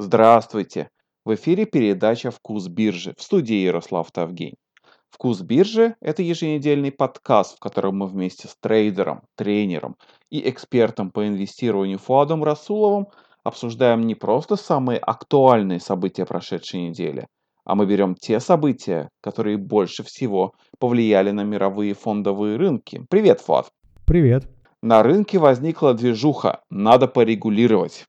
Здравствуйте! В эфире передача «Вкус биржи» в студии Ярослав Тавгень. «Вкус биржи» – это еженедельный подкаст, в котором мы вместе с трейдером, тренером и экспертом по инвестированию Фуадом Расуловым обсуждаем не просто самые актуальные события прошедшей недели, а мы берем те события, которые больше всего повлияли на мировые фондовые рынки. Привет, Фуад! Привет! На рынке возникла движуха «надо порегулировать».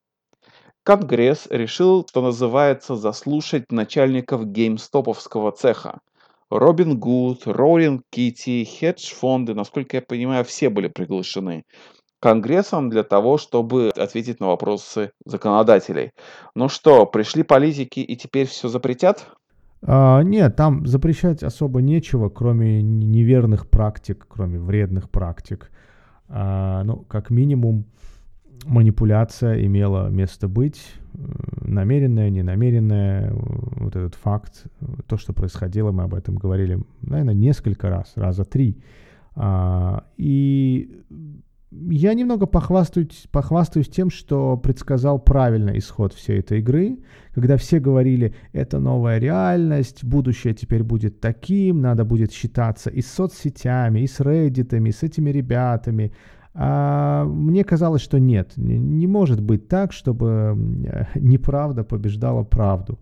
Конгресс решил, что называется, заслушать начальников геймстоповского цеха. Робин Гуд, Роулинг Кити, хедж-фонды, насколько я понимаю, все были приглашены Конгрессом для того, чтобы ответить на вопросы законодателей. Ну что, пришли политики и теперь все запретят? А, нет, там запрещать особо нечего, кроме неверных практик, кроме вредных практик. А, ну, как минимум, манипуляция имела место быть, э, намеренная, ненамеренная, вот этот факт, то, что происходило, мы об этом говорили, наверное, несколько раз, раза три. А, и я немного похвастаюсь, похвастаюсь тем, что предсказал правильно исход всей этой игры, когда все говорили, это новая реальность, будущее теперь будет таким, надо будет считаться и с соцсетями, и с Reddit, и с этими ребятами, а мне казалось, что нет, не может быть так, чтобы неправда побеждала правду.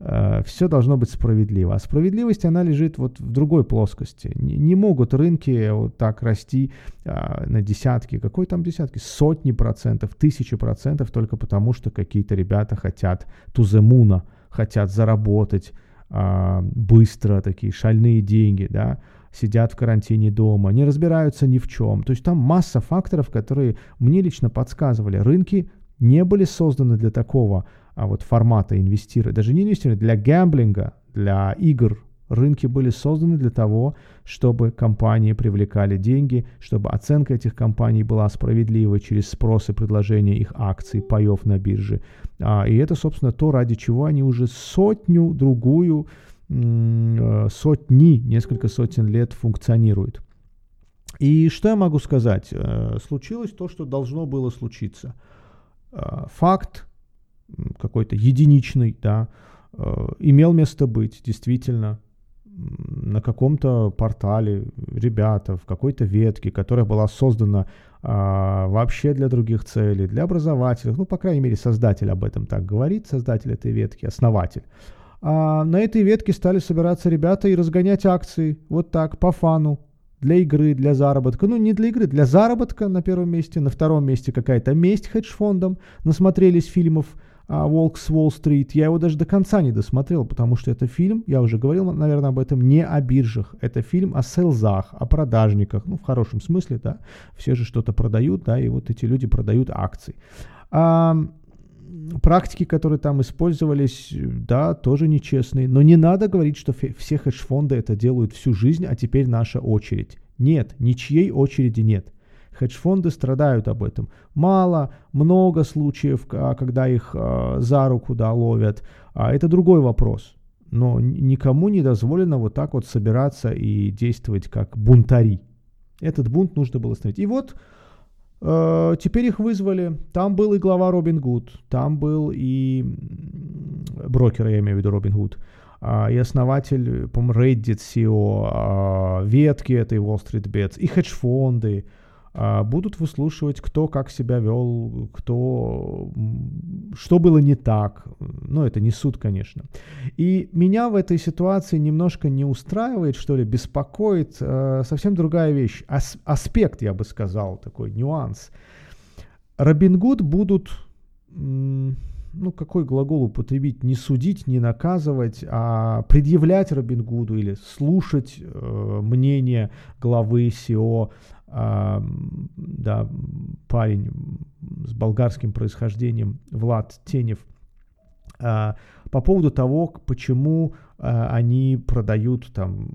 А, Все должно быть справедливо. А справедливость, она лежит вот в другой плоскости. Не, могут рынки вот так расти а, на десятки, какой там десятки, сотни процентов, тысячи процентов только потому, что какие-то ребята хотят туземуна, хотят заработать а, быстро такие шальные деньги, да, сидят в карантине дома, не разбираются ни в чем. То есть там масса факторов, которые мне лично подсказывали. Рынки не были созданы для такого а вот формата инвестирования, даже не инвестирования, для гэмблинга, для игр. Рынки были созданы для того, чтобы компании привлекали деньги, чтобы оценка этих компаний была справедливой через спрос и предложение их акций, паев на бирже. А, и это, собственно, то, ради чего они уже сотню, другую сотни, несколько сотен лет функционирует. И что я могу сказать? Э, случилось то, что должно было случиться. Э, факт какой-то единичный, да, имел место быть, действительно, на каком-то портале ребята, в какой-то ветке, которая была создана а, вообще для других целей, для образователей, ну, по крайней мере, создатель об этом так говорит, создатель этой ветки, основатель а на этой ветке стали собираться ребята и разгонять акции вот так, по фану, для игры, для заработка. Ну, не для игры, для заработка на первом месте, на втором месте какая-то месть хедж-фондам. Насмотрелись фильмов а, «Волк с Уолл-стрит». Я его даже до конца не досмотрел, потому что это фильм, я уже говорил, наверное, об этом, не о биржах. Это фильм о селзах, о продажниках. Ну, в хорошем смысле, да. Все же что-то продают, да, и вот эти люди продают акции. А, практики, которые там использовались, да, тоже нечестные. Но не надо говорить, что все хедж-фонды это делают всю жизнь, а теперь наша очередь. Нет, ничьей очереди нет. Хедж-фонды страдают об этом. Мало, много случаев, а, когда их а, за руку да, ловят. А это другой вопрос. Но никому не дозволено вот так вот собираться и действовать как бунтари. Этот бунт нужно было остановить. И вот теперь их вызвали. Там был и глава Робин Гуд, там был и брокер, я имею в виду Робин Гуд, а, и основатель, по-моему, Reddit CEO, а, ветки этой Wall Street Bets, и хедж-фонды, будут выслушивать, кто как себя вел, кто, что было не так. Ну, это не суд, конечно. И меня в этой ситуации немножко не устраивает, что ли, беспокоит э, совсем другая вещь. Ас аспект, я бы сказал, такой нюанс. Робин Гуд будут, ну, какой глагол употребить, не судить, не наказывать, а предъявлять Робин Гуду или слушать э, мнение главы SEO а, да, парень с болгарским происхождением, Влад Тенев, а, по поводу того, почему а, они продают там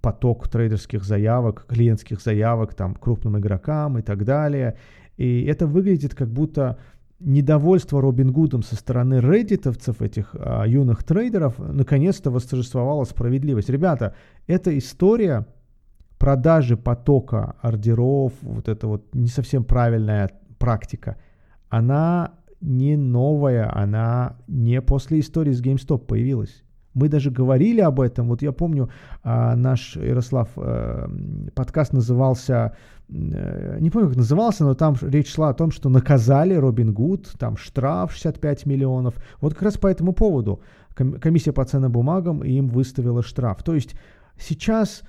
поток трейдерских заявок, клиентских заявок там крупным игрокам и так далее. И это выглядит как будто недовольство Робин Гудом со стороны реддитовцев, этих а, юных трейдеров, наконец-то восторжествовала справедливость. Ребята, эта история продажи потока ордеров, вот это вот не совсем правильная практика, она не новая, она не после истории с GameStop появилась. Мы даже говорили об этом. Вот я помню, а, наш Ярослав э, подкаст назывался, э, не помню, как назывался, но там речь шла о том, что наказали Робин Гуд, там штраф 65 миллионов. Вот как раз по этому поводу комиссия по ценным бумагам им выставила штраф. То есть сейчас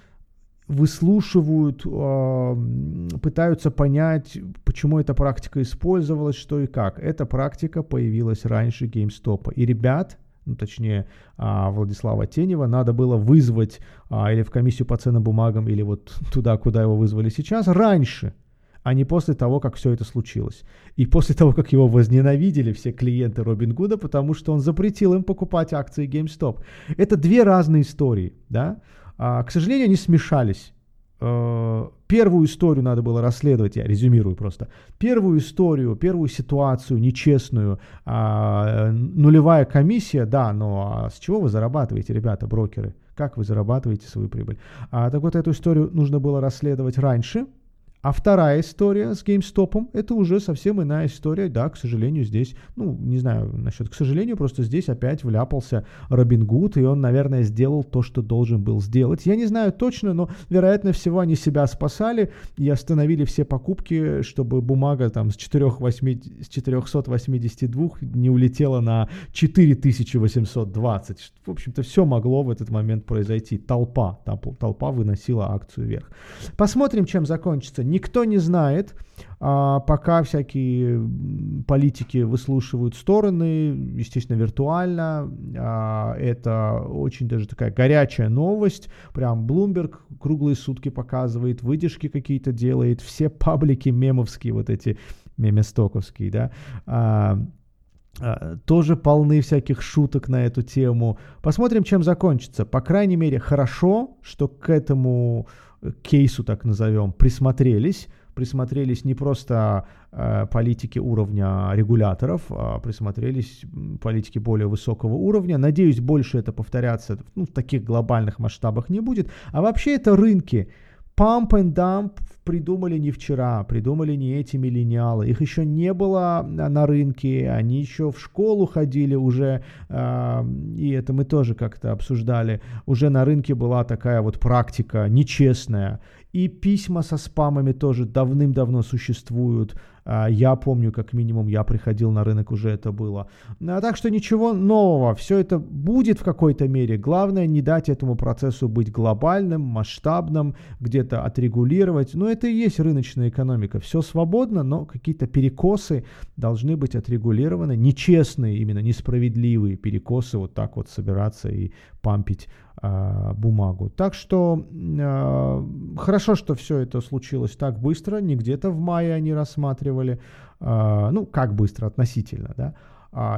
выслушивают, а, пытаются понять, почему эта практика использовалась, что и как. Эта практика появилась раньше GameStop. И ребят, ну, точнее, а, Владислава Тенева, надо было вызвать а, или в комиссию по ценным бумагам, или вот туда, куда его вызвали сейчас, раньше, а не после того, как все это случилось. И после того, как его возненавидели все клиенты Робин Гуда, потому что он запретил им покупать акции GameStop. Это две разные истории, да. А, к сожалению, они смешались. Э, первую историю надо было расследовать, я резюмирую просто. Первую историю, первую ситуацию нечестную, а, нулевая комиссия, да, но а с чего вы зарабатываете, ребята, брокеры? Как вы зарабатываете свою прибыль? А, так вот, эту историю нужно было расследовать раньше, а вторая история с GameStop, это уже совсем иная история. Да, к сожалению, здесь, ну, не знаю насчет к сожалению, просто здесь опять вляпался Робин Гуд, и он, наверное, сделал то, что должен был сделать. Я не знаю точно, но, вероятно всего, они себя спасали и остановили все покупки, чтобы бумага там с, 4, 8, с 482 не улетела на 4820. В общем-то, все могло в этот момент произойти. Толпа, толпа выносила акцию вверх. Посмотрим, чем закончится Никто не знает, а, пока всякие политики выслушивают стороны, естественно, виртуально. А, это очень даже такая горячая новость. Прям Bloomberg круглые сутки показывает, выдержки какие-то делает, все паблики мемовские, вот эти меместоковские, да, а, тоже полны всяких шуток на эту тему. Посмотрим, чем закончится. По крайней мере, хорошо, что к этому кейсу, так назовем, присмотрелись, присмотрелись не просто э, политики уровня регуляторов, а присмотрелись политики более высокого уровня. Надеюсь, больше это повторяться ну, в таких глобальных масштабах не будет. А вообще это рынки. Pump and dump придумали не вчера, придумали не эти миллениалы. Их еще не было на рынке, они еще в школу ходили уже, э, и это мы тоже как-то обсуждали. Уже на рынке была такая вот практика нечестная. И письма со спамами тоже давным-давно существуют. А, я помню, как минимум, я приходил на рынок, уже это было. А так что ничего нового, все это будет в какой-то мере. Главное не дать этому процессу быть глобальным, масштабным, где-то отрегулировать. Но это и есть рыночная экономика. Все свободно, но какие-то перекосы должны быть отрегулированы. Нечестные, именно несправедливые перекосы вот так вот собираться и пампить э, бумагу. Так что э, хорошо, что все это случилось так быстро, не где-то в мае они рассматривали, э, ну как быстро относительно, да.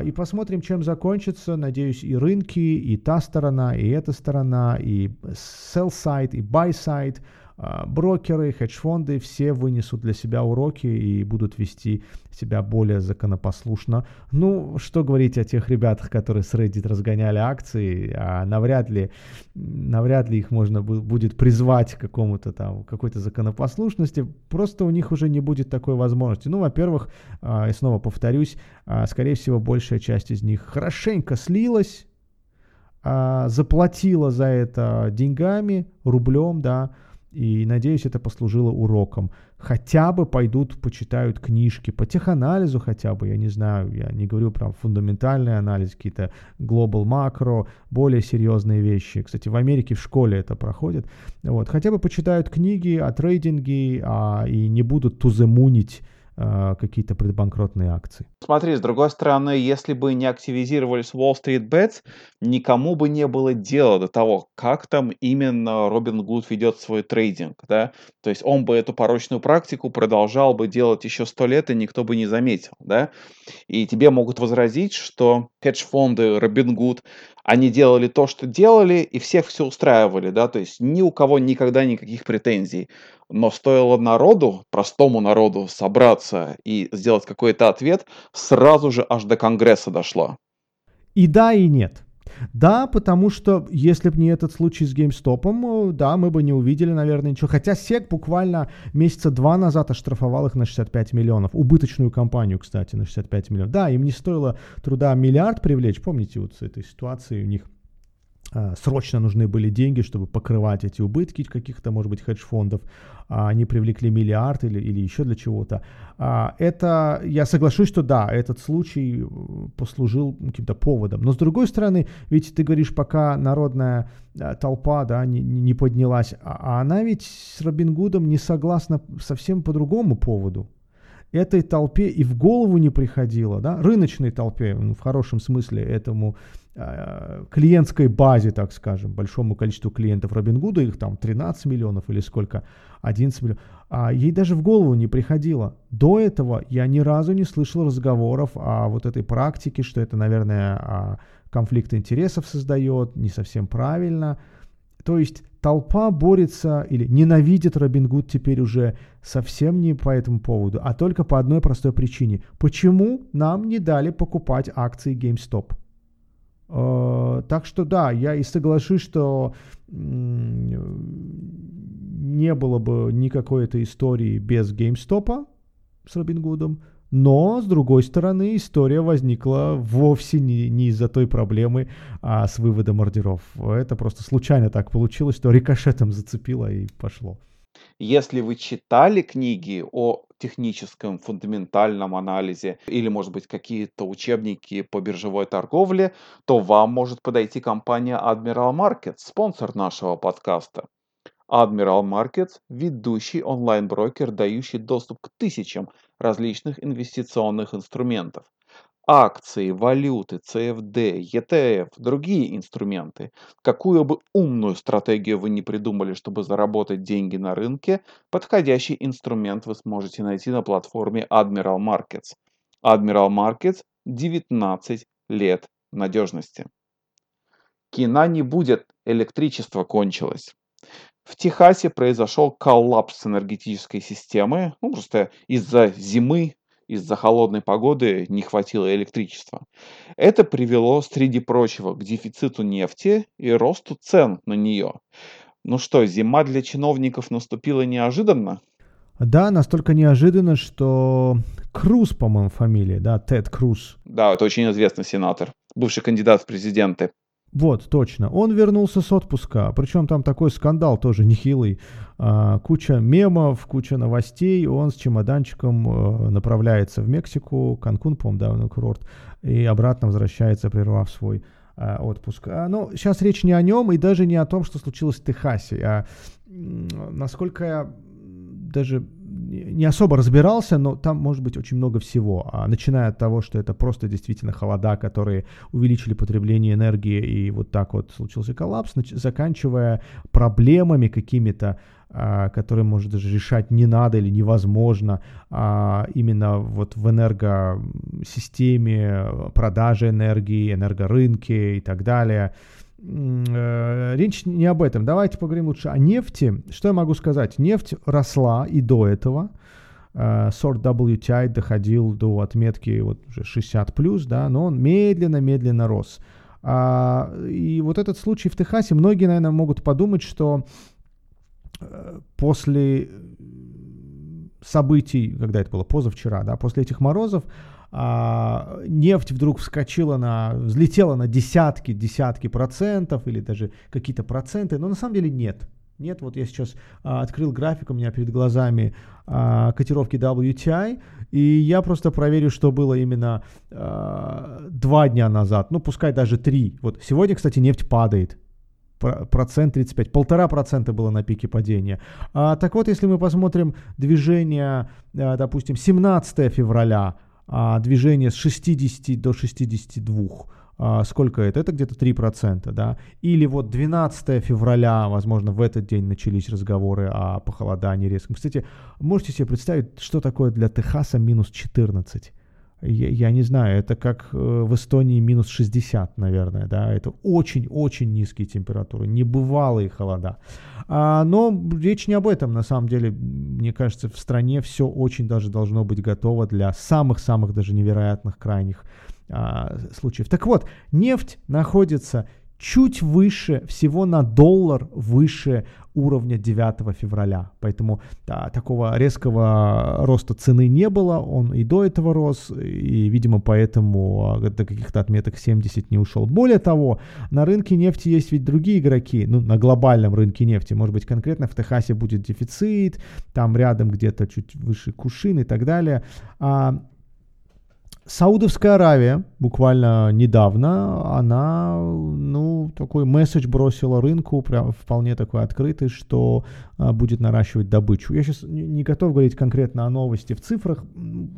И посмотрим, чем закончится. Надеюсь, и рынки, и та сторона, и эта сторона, и sell side, и buy side – а, брокеры, хедж-фонды все вынесут для себя уроки и будут вести себя более законопослушно. Ну, что говорить о тех ребятах, которые с Reddit разгоняли акции, а навряд ли, навряд ли их можно будет призвать к какому-то там, какой-то законопослушности, просто у них уже не будет такой возможности. Ну, во-первых, а, и снова повторюсь, а, скорее всего, большая часть из них хорошенько слилась, заплатила за это деньгами, рублем, да, и надеюсь, это послужило уроком. Хотя бы пойдут, почитают книжки по теханализу хотя бы, я не знаю, я не говорю про фундаментальный анализ, какие-то global макро, более серьезные вещи. Кстати, в Америке в школе это проходит. Вот, хотя бы почитают книги о трейдинге а, и не будут туземунить какие-то предбанкротные акции. Смотри, с другой стороны, если бы не активизировались Wall Street Bets, никому бы не было дела до того, как там именно Робин Гуд ведет свой трейдинг, да, то есть он бы эту порочную практику продолжал бы делать еще сто лет, и никто бы не заметил, да, и тебе могут возразить, что хедж-фонды Робин Гуд, они делали то, что делали, и всех все устраивали, да, то есть ни у кого никогда никаких претензий. Но стоило народу, простому народу, собраться и сделать какой-то ответ, сразу же аж до Конгресса дошло. И да, и нет. Да, потому что если бы не этот случай с GameStop, да, мы бы не увидели, наверное, ничего. Хотя SEC буквально месяца два назад оштрафовал их на 65 миллионов. Убыточную компанию, кстати, на 65 миллионов. Да, им не стоило труда миллиард привлечь. Помните вот с этой ситуации у них срочно нужны были деньги, чтобы покрывать эти убытки каких-то, может быть, хедж-фондов. А, они привлекли миллиард или, или еще для чего-то. А, это, я соглашусь, что да, этот случай э, послужил каким-то поводом. Но с другой стороны, ведь ты говоришь, пока народная э, толпа да, не, не поднялась, а она ведь с Робин Гудом не согласна совсем по другому поводу этой толпе и в голову не приходило, да, рыночной толпе, в хорошем смысле этому Э, клиентской базе, так скажем, большому количеству клиентов Робингуда, их там 13 миллионов или сколько, 11 миллионов, а ей даже в голову не приходило. До этого я ни разу не слышал разговоров о вот этой практике, что это, наверное, а, конфликт интересов создает, не совсем правильно. То есть толпа борется или ненавидит Робин Гуд теперь уже совсем не по этому поводу, а только по одной простой причине. Почему нам не дали покупать акции GameStop? Э, так что да, я и соглашусь, что не было бы никакой этой истории без GameStop с Робин Гудом, но, с другой стороны, история возникла вовсе не, не из-за той проблемы а с выводом ордеров. Это просто случайно так получилось, что рикошетом зацепило и пошло. Если вы читали книги о техническом фундаментальном анализе или, может быть, какие-то учебники по биржевой торговле, то вам может подойти компания Admiral Markets, спонсор нашего подкаста. Admiral Markets – ведущий онлайн-брокер, дающий доступ к тысячам различных инвестиционных инструментов акции, валюты, CFD, ETF, другие инструменты. Какую бы умную стратегию вы не придумали, чтобы заработать деньги на рынке, подходящий инструмент вы сможете найти на платформе Admiral Markets. Admiral Markets 19 лет надежности. Кино не будет, электричество кончилось. В Техасе произошел коллапс энергетической системы, ну, просто из-за зимы из-за холодной погоды не хватило электричества. Это привело, среди прочего, к дефициту нефти и росту цен на нее. Ну что, зима для чиновников наступила неожиданно? Да, настолько неожиданно, что Круз, по-моему, фамилия, да, Тед Круз. Да, это очень известный сенатор, бывший кандидат в президенты. Вот, точно. Он вернулся с отпуска, причем там такой скандал тоже нехилый. А, куча мемов, куча новостей. Он с чемоданчиком а, направляется в Мексику, Канкун, по-моему, да, на курорт, и обратно возвращается, прервав свой а, отпуск. А, но сейчас речь не о нем и даже не о том, что случилось в Техасе, а насколько я даже не особо разбирался, но там может быть очень много всего. А, начиная от того, что это просто действительно холода, которые увеличили потребление энергии, и вот так вот случился коллапс, заканчивая проблемами какими-то, а, которые, может, даже решать не надо или невозможно, а именно вот в энергосистеме, продажи энергии, энергорынке и так далее – речь не об этом. Давайте поговорим лучше о нефти. Что я могу сказать? Нефть росла и до этого. Э, сорт WTI доходил до отметки вот уже 60 плюс, да, но он медленно-медленно рос. А, и вот этот случай в Техасе, многие, наверное, могут подумать, что э, после событий, когда это было позавчера, да, после этих морозов, а, нефть вдруг вскочила на, взлетела на десятки, десятки процентов или даже какие-то проценты, но на самом деле нет. Нет, вот я сейчас а, открыл график, у меня перед глазами а, котировки WTI, и я просто проверю, что было именно а, два дня назад, ну пускай даже три. Вот сегодня, кстати, нефть падает, процент 35, полтора процента было на пике падения. А, так вот, если мы посмотрим движение, а, допустим, 17 февраля, а, движение с 60 до 62. А, сколько это? Это где-то 3%, да? Или вот 12 февраля, возможно, в этот день начались разговоры о похолодании резком. Кстати, можете себе представить, что такое для Техаса минус 14? Я, я не знаю, это как э, в Эстонии минус 60, наверное, да, это очень-очень низкие температуры, небывалые холода. А, но речь не об этом, на самом деле, мне кажется, в стране все очень даже должно быть готово для самых-самых даже невероятных крайних а, случаев. Так вот, нефть находится чуть выше, всего на доллар выше уровня 9 февраля. Поэтому да, такого резкого роста цены не было, он и до этого рос, и, видимо, поэтому а, до каких-то отметок 70 не ушел. Более того, на рынке нефти есть ведь другие игроки, ну, на глобальном рынке нефти, может быть, конкретно в Техасе будет дефицит, там рядом где-то чуть выше Кушин и так далее. А Саудовская Аравия буквально недавно, она, ну, такой месседж бросила рынку, прям вполне такой открытый, что а, будет наращивать добычу. Я сейчас не, готов говорить конкретно о новости в цифрах,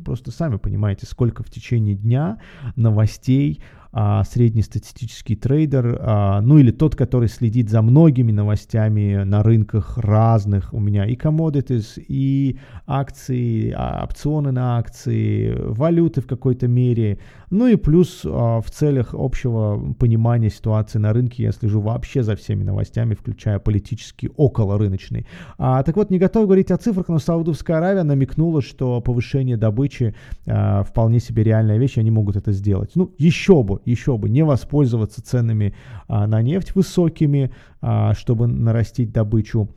просто сами понимаете, сколько в течение дня новостей а, среднестатистический трейдер, а, ну или тот, который следит за многими новостями на рынках разных. У меня и commodities, и акции, а, опционы на акции, валюты в какой-то мере. Ну и плюс а, в целях общего понимания ситуации на рынке я слежу вообще за всеми новостями, включая политические околорыночные. А, так вот, не готов говорить о цифрах, но Саудовская Аравия намекнула, что повышение добычи а, вполне себе реальная вещь, они могут это сделать. Ну, еще бы, еще бы не воспользоваться ценами а, на нефть высокими, а, чтобы нарастить добычу.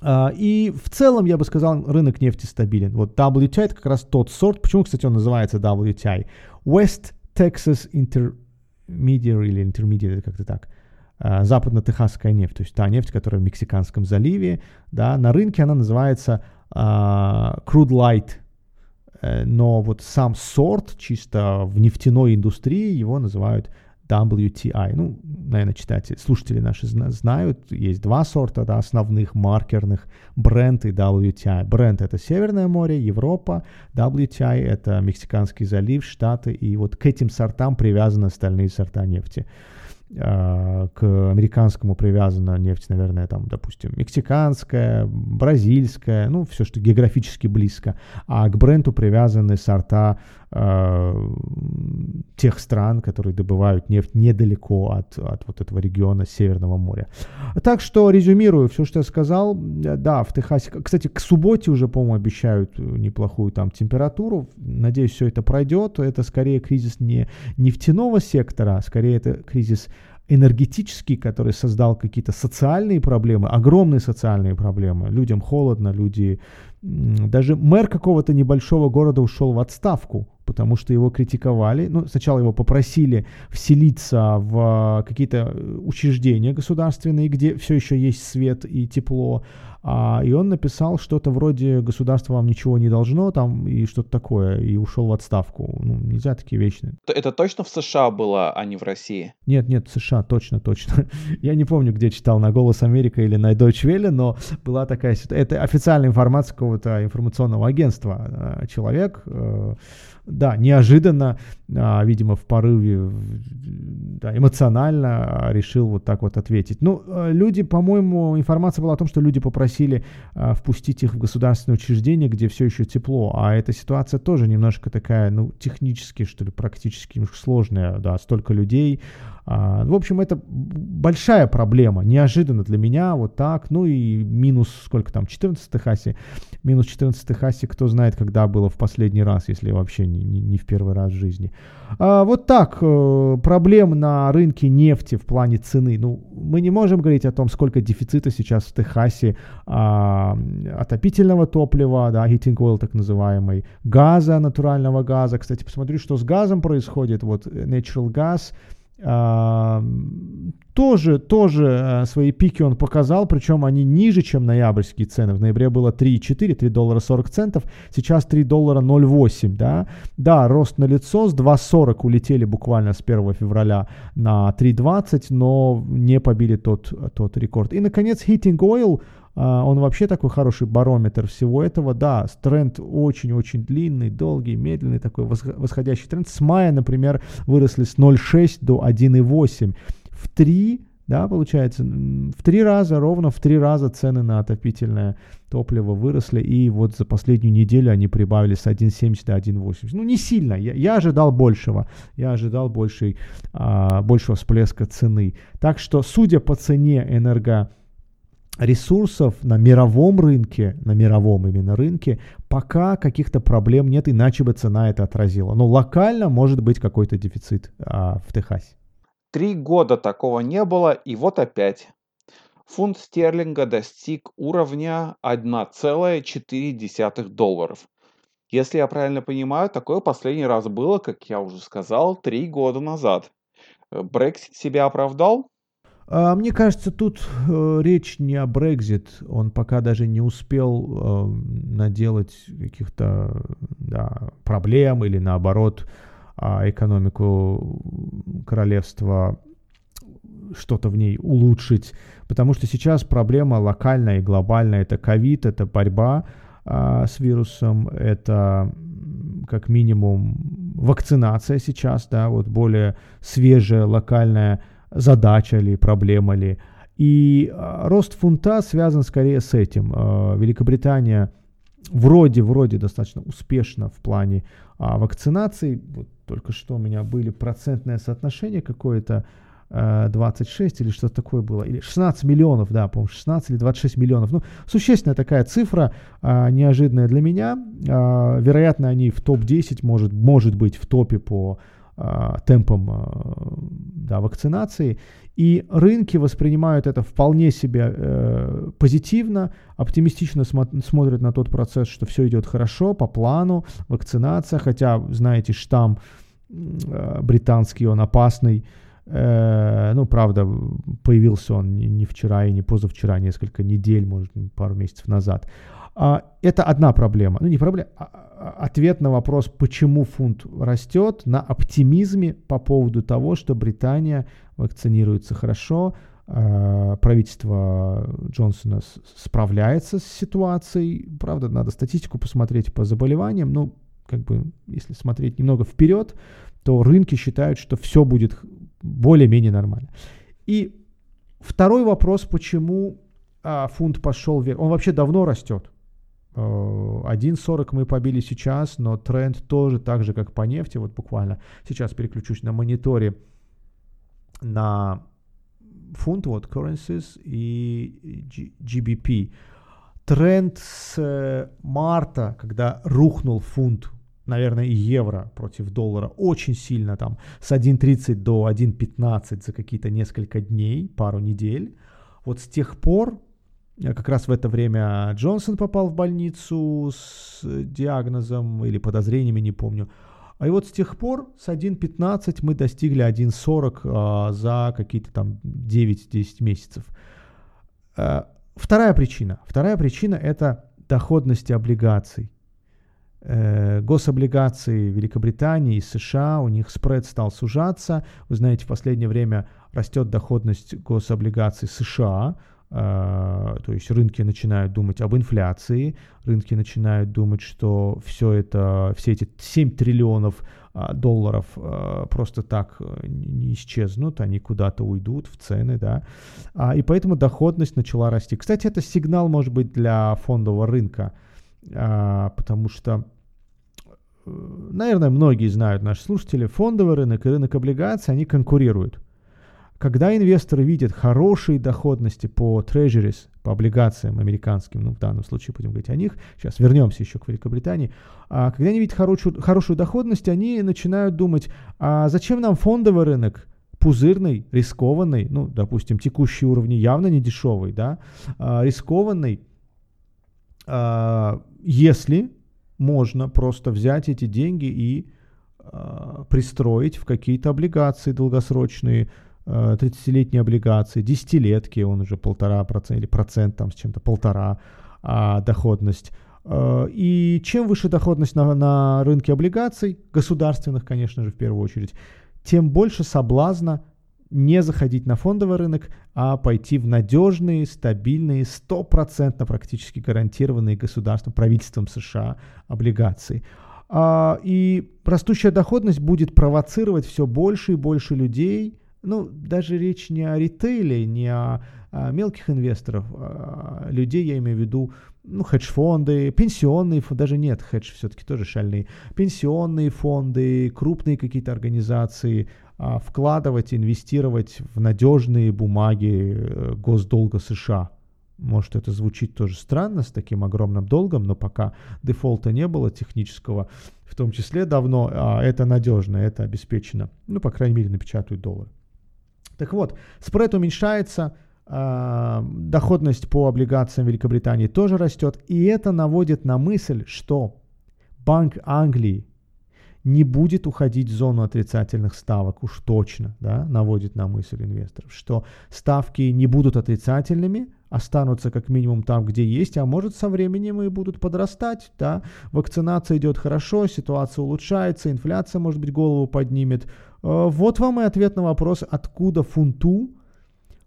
Uh, и в целом, я бы сказал, рынок нефти стабилен. Вот WTI это как раз тот сорт. Почему, кстати, он называется WTI? West Texas Intermediate или Intermediate, как-то так. Uh, западно-техасская нефть, то есть та нефть, которая в Мексиканском заливе, да, на рынке она называется uh, Crude Light Э, но вот сам сорт чисто в нефтяной индустрии его называют WTI. Ну, наверное, читатели, слушатели наши знают, есть два сорта да, основных маркерных, бренд и WTI. Бренд — это Северное море, Европа, WTI — это Мексиканский залив, Штаты, и вот к этим сортам привязаны остальные сорта нефти. А, к американскому привязана нефть, наверное, там, допустим, мексиканская, бразильская, ну, все, что географически близко, а к бренду привязаны сорта тех стран, которые добывают нефть недалеко от, от вот этого региона Северного моря. Так что, резюмирую все, что я сказал, да, в Техасе, кстати, к субботе уже, по-моему, обещают неплохую там температуру, надеюсь, все это пройдет, это скорее кризис не нефтяного сектора, а скорее это кризис энергетический, который создал какие-то социальные проблемы, огромные социальные проблемы. Людям холодно, люди... Даже мэр какого-то небольшого города ушел в отставку, потому что его критиковали. Ну, сначала его попросили вселиться в какие-то учреждения государственные, где все еще есть свет и тепло, а, и он написал что-то вроде «государство вам ничего не должно» там и что-то такое, и ушел в отставку. Ну, нельзя такие вечные. Это точно в США было, а не в России? Нет, нет, в США, точно, точно. Я не помню, где читал, на «Голос Америка» или на Deutsche Welle, но была такая ситуация. Это официальная информация какого-то информационного агентства. А, человек э, да, неожиданно, а, видимо, в порыве да, эмоционально а, решил вот так вот ответить. Ну, э, люди, по-моему, информация была о том, что люди попросили а, впустить их в государственное учреждение, где все еще тепло, а эта ситуация тоже немножко такая, ну, технически, что ли, практически сложная, да, столько людей, а, в общем, это большая проблема, неожиданно для меня, вот так. Ну и минус, сколько там, 14 Техасе. Минус 14 Техасе, кто знает, когда было в последний раз, если вообще не, не, не в первый раз в жизни. А, вот так, э, проблем на рынке нефти в плане цены. Ну, мы не можем говорить о том, сколько дефицита сейчас в Техасе а, отопительного топлива, да, heating oil так называемый, газа, натурального газа. Кстати, посмотрю, что с газом происходит. Вот э, natural gas – тоже, тоже э, свои пики он показал, причем они ниже, чем ноябрьские цены. В ноябре было 3,4, 3 доллара 40 центов, сейчас 3 доллара 0,8, да. Да, рост на лицо, с 2,40 улетели буквально с 1 февраля на 3,20, но не побили тот, тот рекорд. И, наконец, Heating Oil он вообще такой хороший барометр всего этого. Да, тренд очень-очень длинный, долгий, медленный, такой восходящий тренд. С мая, например, выросли с 0,6 до 1,8. В 3 да, получается, в три раза, ровно в три раза цены на отопительное топливо выросли, и вот за последнюю неделю они прибавили с 1,70 до 1,80. Ну, не сильно, я, я ожидал большего, я ожидал большей, а, большего всплеска цены. Так что, судя по цене энерго ресурсов на мировом рынке, на мировом именно рынке, пока каких-то проблем нет, иначе бы цена это отразила. Но локально может быть какой-то дефицит а, в Техасе. Три года такого не было, и вот опять. Фунт стерлинга достиг уровня 1,4 долларов. Если я правильно понимаю, такое последний раз было, как я уже сказал, три года назад. Брексит себя оправдал? А, мне кажется, тут э, речь не о Брекзит. Он пока даже не успел э, наделать каких-то да, проблем или наоборот э, экономику королевства что-то в ней улучшить. Потому что сейчас проблема локальная и глобальная. Это ковид, это борьба э, с вирусом, это как минимум вакцинация сейчас, да, вот более свежая локальная задача ли, проблема ли. И а, рост фунта связан скорее с этим. А, Великобритания вроде-вроде достаточно успешна в плане а, вакцинации. Вот только что у меня были процентное соотношение какое-то, 26 или что-то такое было, или 16 миллионов, да, по-моему, 16 или 26 миллионов. Ну, существенная такая цифра, неожиданная для меня. вероятно, они в топ-10, может, может быть, в топе по а, темпом а, да, вакцинации. И рынки воспринимают это вполне себе э, позитивно, оптимистично смо- смотрят на тот процесс, что все идет хорошо, по плану, вакцинация, хотя, знаете, штамм э, британский, он опасный, э, ну, правда, появился он не, не вчера и не позавчера, несколько недель, может, пару месяцев назад. А, это одна проблема. Ну, не проблема, а, а ответ на вопрос, почему фунт растет, на оптимизме по поводу того, что Британия вакцинируется хорошо, а, правительство Джонсона справляется с ситуацией. Правда, надо статистику посмотреть по заболеваниям. Ну, как бы, если смотреть немного вперед, то рынки считают, что все будет более-менее нормально. И второй вопрос, почему а, фунт пошел вверх. Он вообще давно растет. 1.40 мы побили сейчас, но тренд тоже так же, как по нефти. Вот буквально сейчас переключусь на мониторе на фунт, вот currencies и GBP. Тренд с э, марта, когда рухнул фунт, наверное, и евро против доллара, очень сильно там, с 1.30 до 1.15 за какие-то несколько дней, пару недель. Вот с тех пор как раз в это время Джонсон попал в больницу с диагнозом или подозрениями, не помню. А и вот с тех пор с 1.15 мы достигли 1.40 а, за какие-то там 9-10 месяцев. А, вторая причина. Вторая причина это доходность облигаций. Э, гособлигации Великобритании и США, у них спред стал сужаться. Вы знаете, в последнее время растет доходность гособлигаций США, то есть рынки начинают думать об инфляции, рынки начинают думать, что все это, все эти 7 триллионов а, долларов а, просто так э, не исчезнут, они куда-то уйдут в цены, да, и поэтому доходность начала расти. Кстати, это сигнал, может быть, для фондового рынка, потому что э, наверное, многие знают, наши слушатели, фондовый рынок и рынок облигаций, они конкурируют. Когда инвесторы видят хорошие доходности по treasuries, по облигациям американским, ну в данном случае будем говорить о них, сейчас вернемся еще к Великобритании, а когда они видят хорошую, хорошую доходность, они начинают думать, а зачем нам фондовый рынок, пузырный, рискованный, ну, допустим, текущие уровни явно не дешевый, да, а, рискованный, а, если можно просто взять эти деньги и а, пристроить в какие-то облигации долгосрочные, 30-летние э, облигации, десятилетки, он уже полтора процента или процент там с чем-то полтора а, доходность. Э, и чем выше доходность на, на рынке облигаций, государственных, конечно же, в первую очередь, тем больше соблазна не заходить на фондовый рынок, а пойти в надежные, стабильные, стопроцентно практически гарантированные государством, правительством США облигации. А, и растущая доходность будет провоцировать все больше и больше людей ну, даже речь не о ритейле, не о, о мелких инвесторов, а людей, я имею в виду, ну, хедж-фонды, пенсионные фонды, даже нет, хедж все-таки тоже шальные, пенсионные фонды, крупные какие-то организации, а, вкладывать, инвестировать в надежные бумаги э, госдолга США. Может, это звучит тоже странно с таким огромным долгом, но пока дефолта не было технического, в том числе давно, а это надежно, это обеспечено. Ну, по крайней мере, напечатают доллар. Так вот, спред уменьшается, а, доходность по облигациям Великобритании тоже растет, и это наводит на мысль, что Банк Англии не будет уходить в зону отрицательных ставок, уж точно, да, наводит на мысль инвесторов, что ставки не будут отрицательными, останутся как минимум там, где есть, а может со временем и будут подрастать, да, вакцинация идет хорошо, ситуация улучшается, инфляция, может быть, голову поднимет. Э, вот вам и ответ на вопрос, откуда фунту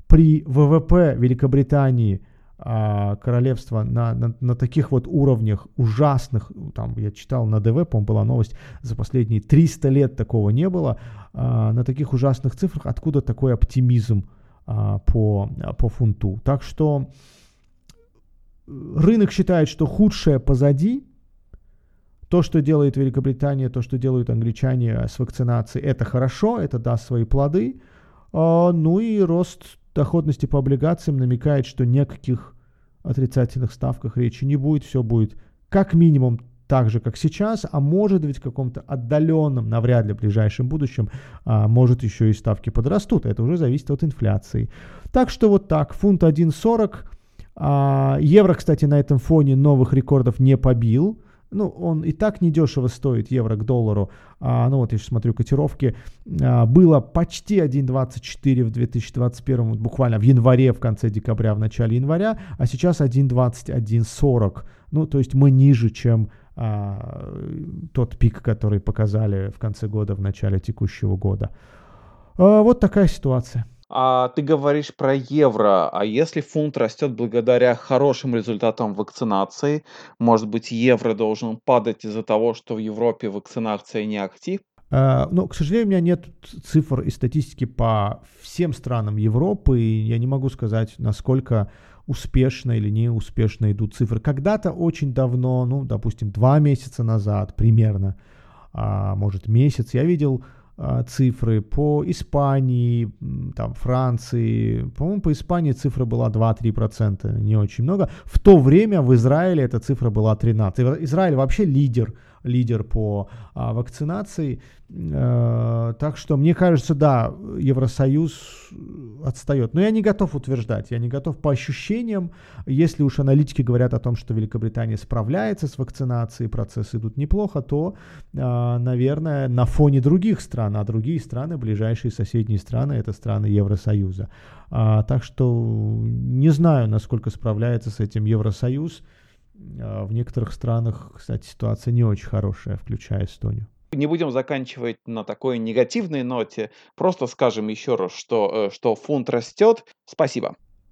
при ВВП Великобритании – а, королевства на, на, на таких вот уровнях ужасных, там я читал на ДВ, по-моему, была новость, за последние 300 лет такого не было, а, на таких ужасных цифрах, откуда такой оптимизм по, по фунту. Так что рынок считает, что худшее позади, то, что делает Великобритания, то, что делают англичане с вакцинацией, это хорошо, это даст свои плоды. Ну и рост доходности по облигациям намекает, что ни о каких отрицательных ставках речи не будет, все будет как минимум так же, как сейчас, а может быть в каком-то отдаленном, навряд ли в ближайшем будущем, а, может еще и ставки подрастут. Это уже зависит от инфляции. Так что вот так, фунт 1.40. А, евро, кстати, на этом фоне новых рекордов не побил ну, он и так недешево стоит евро к доллару. А, ну, вот я сейчас смотрю котировки. А, было почти 1.24 в 2021, буквально в январе, в конце декабря, в начале января, а сейчас 1.20, 1.40. Ну, то есть мы ниже, чем тот пик, который показали в конце года, в начале текущего года. А, вот такая ситуация. А ты говоришь про евро, а если фунт растет благодаря хорошим результатам вакцинации, может быть, евро должен падать из-за того, что в Европе вакцинация не актив? Uh, ну, к сожалению, у меня нет цифр и статистики по всем странам Европы, и я не могу сказать, насколько успешно или неуспешно идут цифры. Когда-то очень давно, ну, допустим, два месяца назад примерно, а, может, месяц, я видел а, цифры по Испании, там, Франции. По-моему, по Испании цифра была 2-3%, не очень много. В то время в Израиле эта цифра была 13%. Израиль вообще лидер лидер по а, вакцинации. Э, так что, мне кажется, да, Евросоюз отстает. Но я не готов утверждать, я не готов по ощущениям. Если уж аналитики говорят о том, что Великобритания справляется с вакцинацией, процессы идут неплохо, то, э, наверное, на фоне других стран, а другие страны, ближайшие соседние страны, это страны Евросоюза. А, так что не знаю, насколько справляется с этим Евросоюз. А в некоторых странах, кстати, ситуация не очень хорошая, включая Эстонию. Не будем заканчивать на такой негативной ноте. Просто скажем еще раз, что, э, что фунт растет. Спасибо.